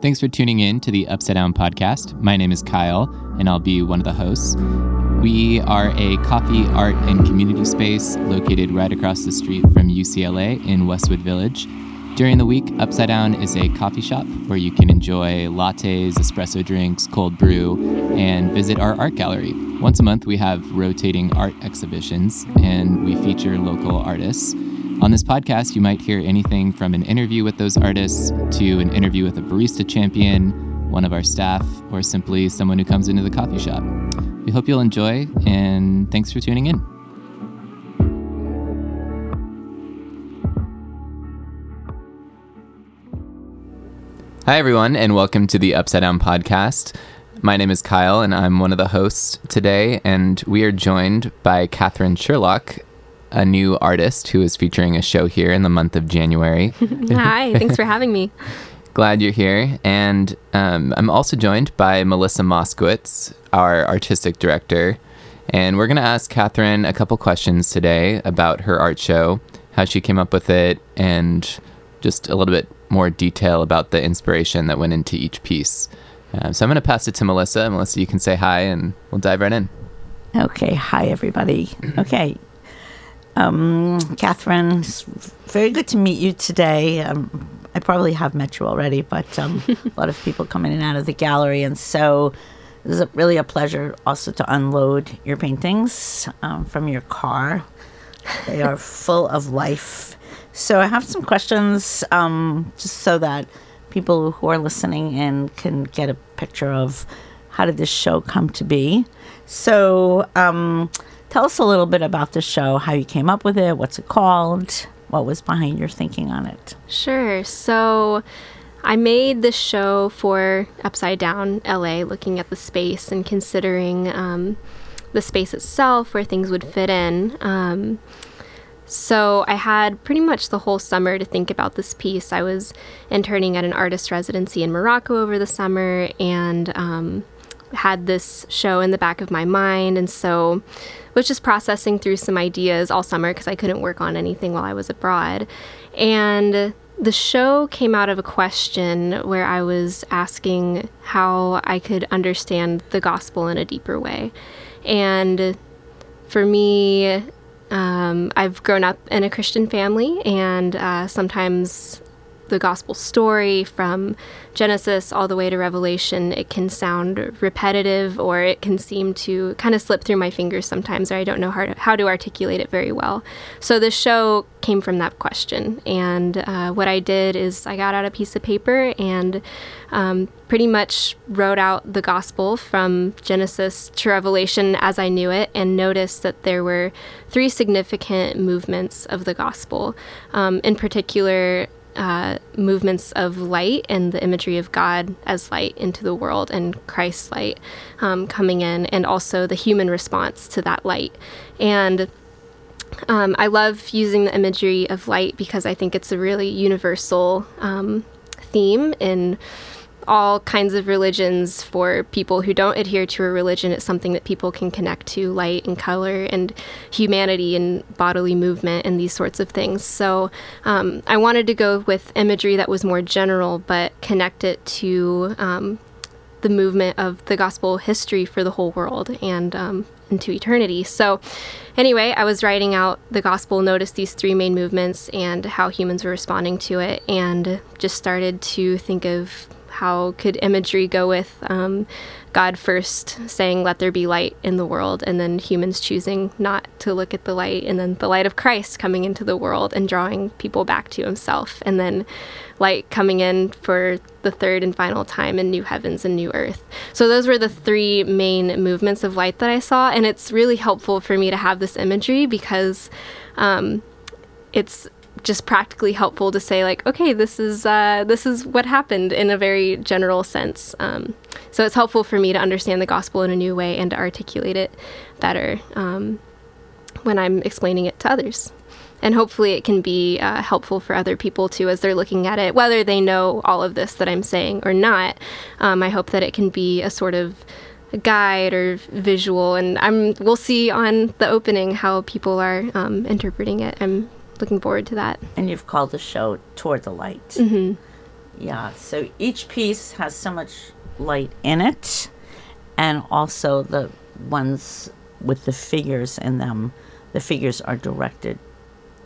Thanks for tuning in to the Upside Down podcast. My name is Kyle, and I'll be one of the hosts. We are a coffee, art, and community space located right across the street from UCLA in Westwood Village. During the week, Upside Down is a coffee shop where you can enjoy lattes, espresso drinks, cold brew, and visit our art gallery. Once a month, we have rotating art exhibitions, and we feature local artists. On this podcast, you might hear anything from an interview with those artists to an interview with a barista champion, one of our staff, or simply someone who comes into the coffee shop. We hope you'll enjoy, and thanks for tuning in. Hi, everyone, and welcome to the Upside Down podcast. My name is Kyle, and I'm one of the hosts today, and we are joined by Catherine Sherlock, a new artist who is featuring a show here in the month of January. Hi, thanks for having me. Glad you're here. And um, I'm also joined by Melissa Moskowitz, our artistic director. And we're going to ask Catherine a couple questions today about her art show, how she came up with it, and just a little bit more detail about the inspiration that went into each piece. Um, so I'm going to pass it to Melissa. Melissa, you can say hi and we'll dive right in. Okay. Hi, everybody. Okay. Um, Catherine, very good to meet you today. Um, I probably have met you already, but um, a lot of people come in and out of the gallery, and so it is a, really a pleasure also to unload your paintings um, from your car. They are full of life. So I have some questions, um, just so that people who are listening in can get a picture of how did this show come to be. So um, Tell us a little bit about the show, how you came up with it, what's it called, what was behind your thinking on it. Sure. So I made this show for Upside Down LA, looking at the space and considering um, the space itself, where things would fit in. Um, so I had pretty much the whole summer to think about this piece. I was interning at an artist residency in Morocco over the summer and um, had this show in the back of my mind. And so was just processing through some ideas all summer because I couldn't work on anything while I was abroad. And the show came out of a question where I was asking how I could understand the gospel in a deeper way. And for me, um, I've grown up in a Christian family, and uh, sometimes the gospel story from Genesis all the way to Revelation, it can sound repetitive or it can seem to kind of slip through my fingers sometimes, or I don't know how to, how to articulate it very well. So this show came from that question. And uh, what I did is I got out a piece of paper and um, pretty much wrote out the gospel from Genesis to Revelation as I knew it, and noticed that there were three significant movements of the gospel. Um, in particular, uh, movements of light and the imagery of God as light into the world and Christ's light um, coming in, and also the human response to that light. And um, I love using the imagery of light because I think it's a really universal um, theme in all kinds of religions for people who don't adhere to a religion. It's something that people can connect to light and color and humanity and bodily movement and these sorts of things. So um, I wanted to go with imagery that was more general but connect it to um, the movement of the gospel history for the whole world and um, into eternity. So, anyway, I was writing out the gospel, noticed these three main movements and how humans were responding to it, and just started to think of how could imagery go with um, God first saying, Let there be light in the world, and then humans choosing not to look at the light, and then the light of Christ coming into the world and drawing people back to Himself, and then light coming in for the third and final time in new heavens and new earth. So, those were the three main movements of light that I saw, and it's really helpful for me to have this imagery because um, it's just practically helpful to say like okay this is uh, this is what happened in a very general sense. Um, so it's helpful for me to understand the gospel in a new way and to articulate it better um, when i'm explaining it to others. And hopefully it can be uh, helpful for other people too as they're looking at it whether they know all of this that i'm saying or not. Um, i hope that it can be a sort of guide or visual and i'm we'll see on the opening how people are um, interpreting it. I'm looking forward to that. And you've called the show Toward the Light. Mm-hmm. Yeah, so each piece has so much light in it, and also the ones with the figures in them, the figures are directed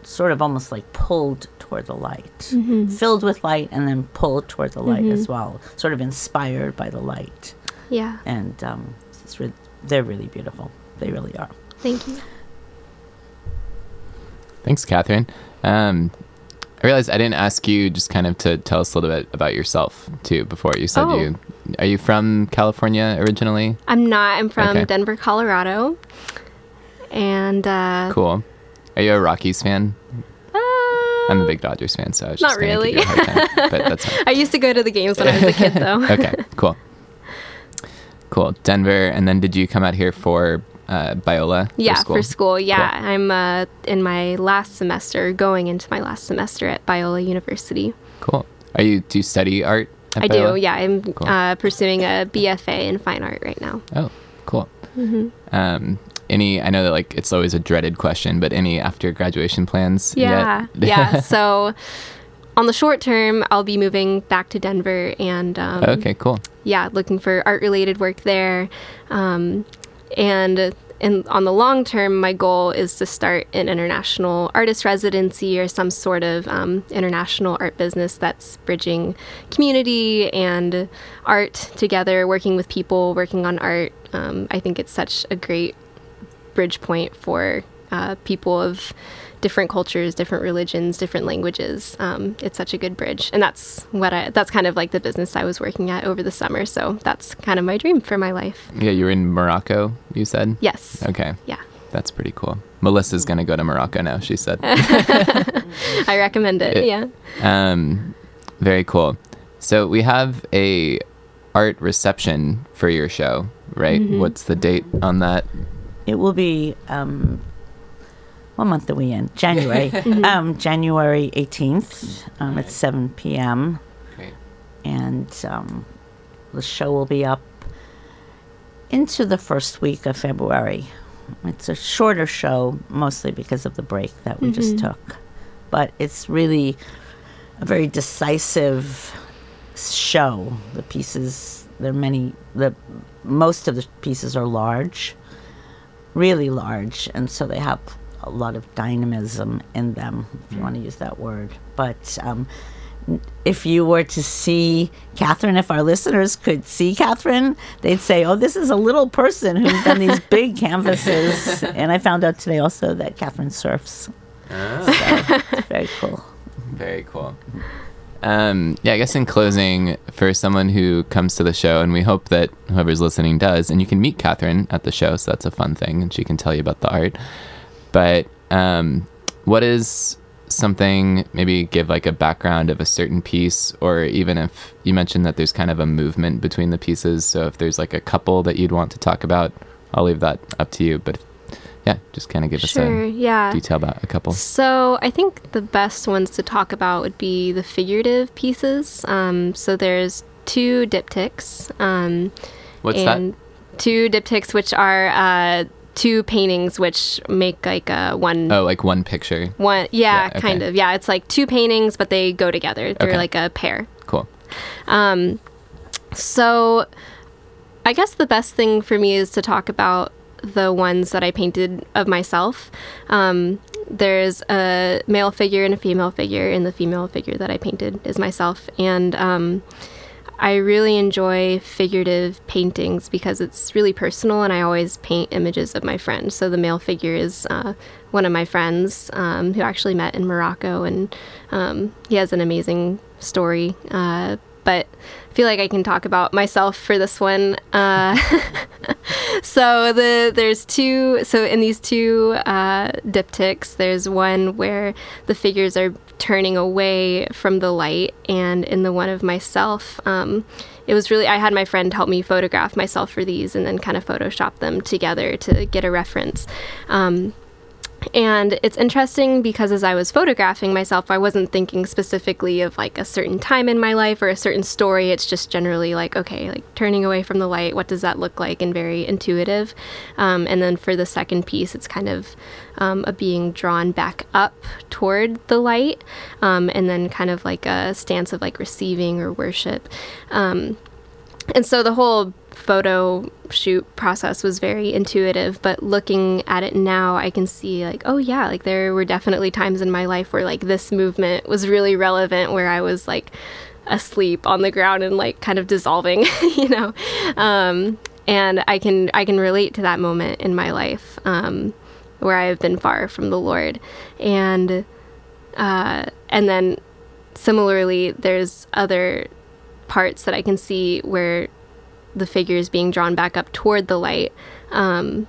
sort of almost like pulled toward the light, filled with light, and then pulled toward the light as well, sort of inspired by the light. Yeah. And um, it's re- they're really beautiful. They really are. Thank you. Thanks, Catherine. Um, I realized I didn't ask you just kind of to tell us a little bit about yourself too before you said Oh. you are you from California originally? I'm not. I'm from Okay. Denver, Colorado. And uh, Cool. Are you a Rockies fan? uh, I'm a big Dodgers fan, so I was Not really. give you a hard time, but that's fine. I used to go to the games when I was a kid, though. okay, cool. Cool. Denver, and then did you come out here for uh, Biola? Yeah, school? for school. Yeah, Cool. I'm uh, in my last semester, going into my last semester at Biola University. Cool. Are you do you study art? I Biola? do. Yeah, I'm Cool. uh, pursuing a BFA in fine art right now. Oh, cool. Mm-hmm. Um, any? I know that like it's always a dreaded question, but any after graduation plans? Yeah, yeah. So, on the short term, I'll be moving back to Denver and um, okay, cool. yeah, looking for art related work there. Um, and in, on the long term, my goal is to start an international artist residency or some sort of um, international art business that's bridging community and art together, working with people, working on art. Um, I think it's such a great bridge point for uh, people of different cultures, different religions, different languages. Um, it's such a good bridge, and that's what I. That's kind of like the business I was working at over the summer. So that's kind of my dream for my life. Yeah, you were in Morocco. You said. Yes. Okay, Yeah, that's pretty cool. Melissa's gonna go to Morocco now. She said. I recommend it. It- yeah. Um, very cool. So we have a art reception for your show, right? Mm-hmm. What's the date on that? It will be um, what month are we in? January. Mm-hmm. um, January eighteenth. Um, at seven p.m. Great. and um, the show will be up into the first week of February. It's a shorter show, mostly because of the break that we just took, but it's really a very decisive show. The pieces, there are many. The most of the pieces are large, really large, and so they have a lot of dynamism in them, if you want to use that word. But um, if you were to see Catherine, if our listeners could see Catherine, they'd say, "Oh, this is a little person who's done these big canvases." And I found out today also that Catherine surfs. So very cool. Very cool. Um, yeah, I guess in closing, for someone who comes to the show, and we hope that whoever's listening does, and you can meet Catherine at the show, so that's a fun thing, and she can tell you about the art. But um, what is something, maybe give like a background of a certain piece, or even if you mentioned that there's kind of a movement between the pieces, so if there's like a couple that you'd want to talk about, I'll leave that up to you. But yeah, just kind of give Sure. us Yeah. a detail about a couple. So I think the best ones to talk about would be the figurative pieces. Um, so there's two diptychs. Um, What's and two diptychs, which are uh, two paintings, which make like a one. that? Oh, like one picture. One, yeah, Yeah, kind of. Yeah, it's like two paintings, but they go together. They're Okay. like a pair. Cool. So, I guess the best thing for me is to talk about the ones that I painted of myself. Um, there's a male figure and a female figure, and the female figure that I painted is myself. And um, I really enjoy figurative paintings because it's really personal, and I always paint images of my friends. So the male figure is uh, one of my friends um, who actually met in Morocco, and um, he has an amazing story. Uh, but I feel like I can talk about myself for this one. Uh, so the there's two. So in these two uh, diptychs, there's one where the figures are turning away from the light, and in the one of myself, um, it was really I had my friend help me photograph myself for these, and then kind of Photoshop them together to get a reference. Um, And it's interesting because as I was photographing myself, I wasn't thinking specifically of like a certain time in my life or a certain story. It's just generally like, okay, like turning away from the light, what does that look like? And very intuitive. Um, and then for the second piece, it's kind of um, a being drawn back up toward the light. Um, and then kind of like a stance of like receiving or worship. Um, and so the whole photo shoot process was very intuitive but looking at it now i can see like oh yeah like there were definitely times in my life where like this movement was really relevant where i was like asleep on the ground and like kind of dissolving you know? Um, and i can i can relate to that moment in my life um, where i have been far from the lord. And uh, and then similarly there's other parts that i can see where the figure is being drawn back up toward the light um,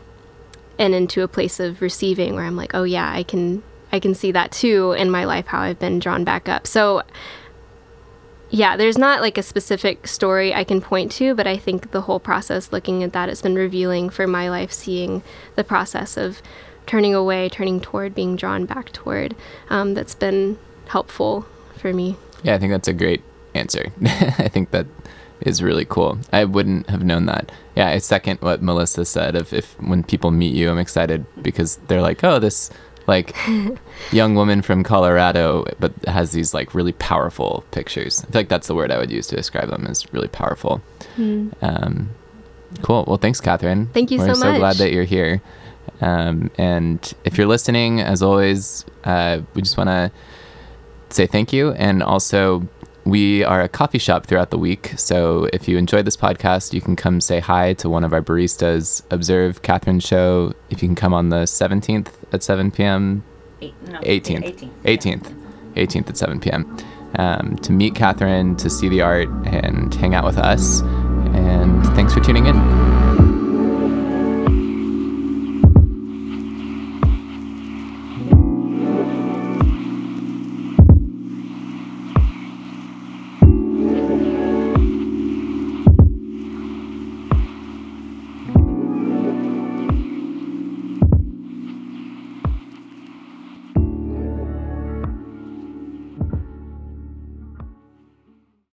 and into a place of receiving where I'm like, oh yeah, I can I can see that too in my life how I've been drawn back up. So yeah, there's not like a specific story I can point to, but I think the whole process looking at that has been revealing for my life, seeing the process of turning away, turning toward, being drawn back toward. Um, that's been helpful for me. Yeah, I think that's a great answer. I think that is really cool. I wouldn't have known that. Yeah, I second what Melissa said. If, if when people meet you, I'm excited because they're like, oh, this like young woman from Colorado, but has these like really powerful pictures. I feel like that's the word I would use to describe them as really powerful. Mm. Um, cool. Well, thanks, Catherine. Thank you We're so, so glad that you're here. Um, and if you're listening, as always, uh, we just want to say thank you and also we are a coffee shop throughout the week. So if you enjoyed this podcast, you can come say hi to one of our baristas. Observe Catherine's show. If you can come on the 17th at 7 p.m. Eight, no, 18th. 18th. 18th. 18th at 7 p.m. Um, to meet Catherine, to see the art, and hang out with us. And thanks for tuning in.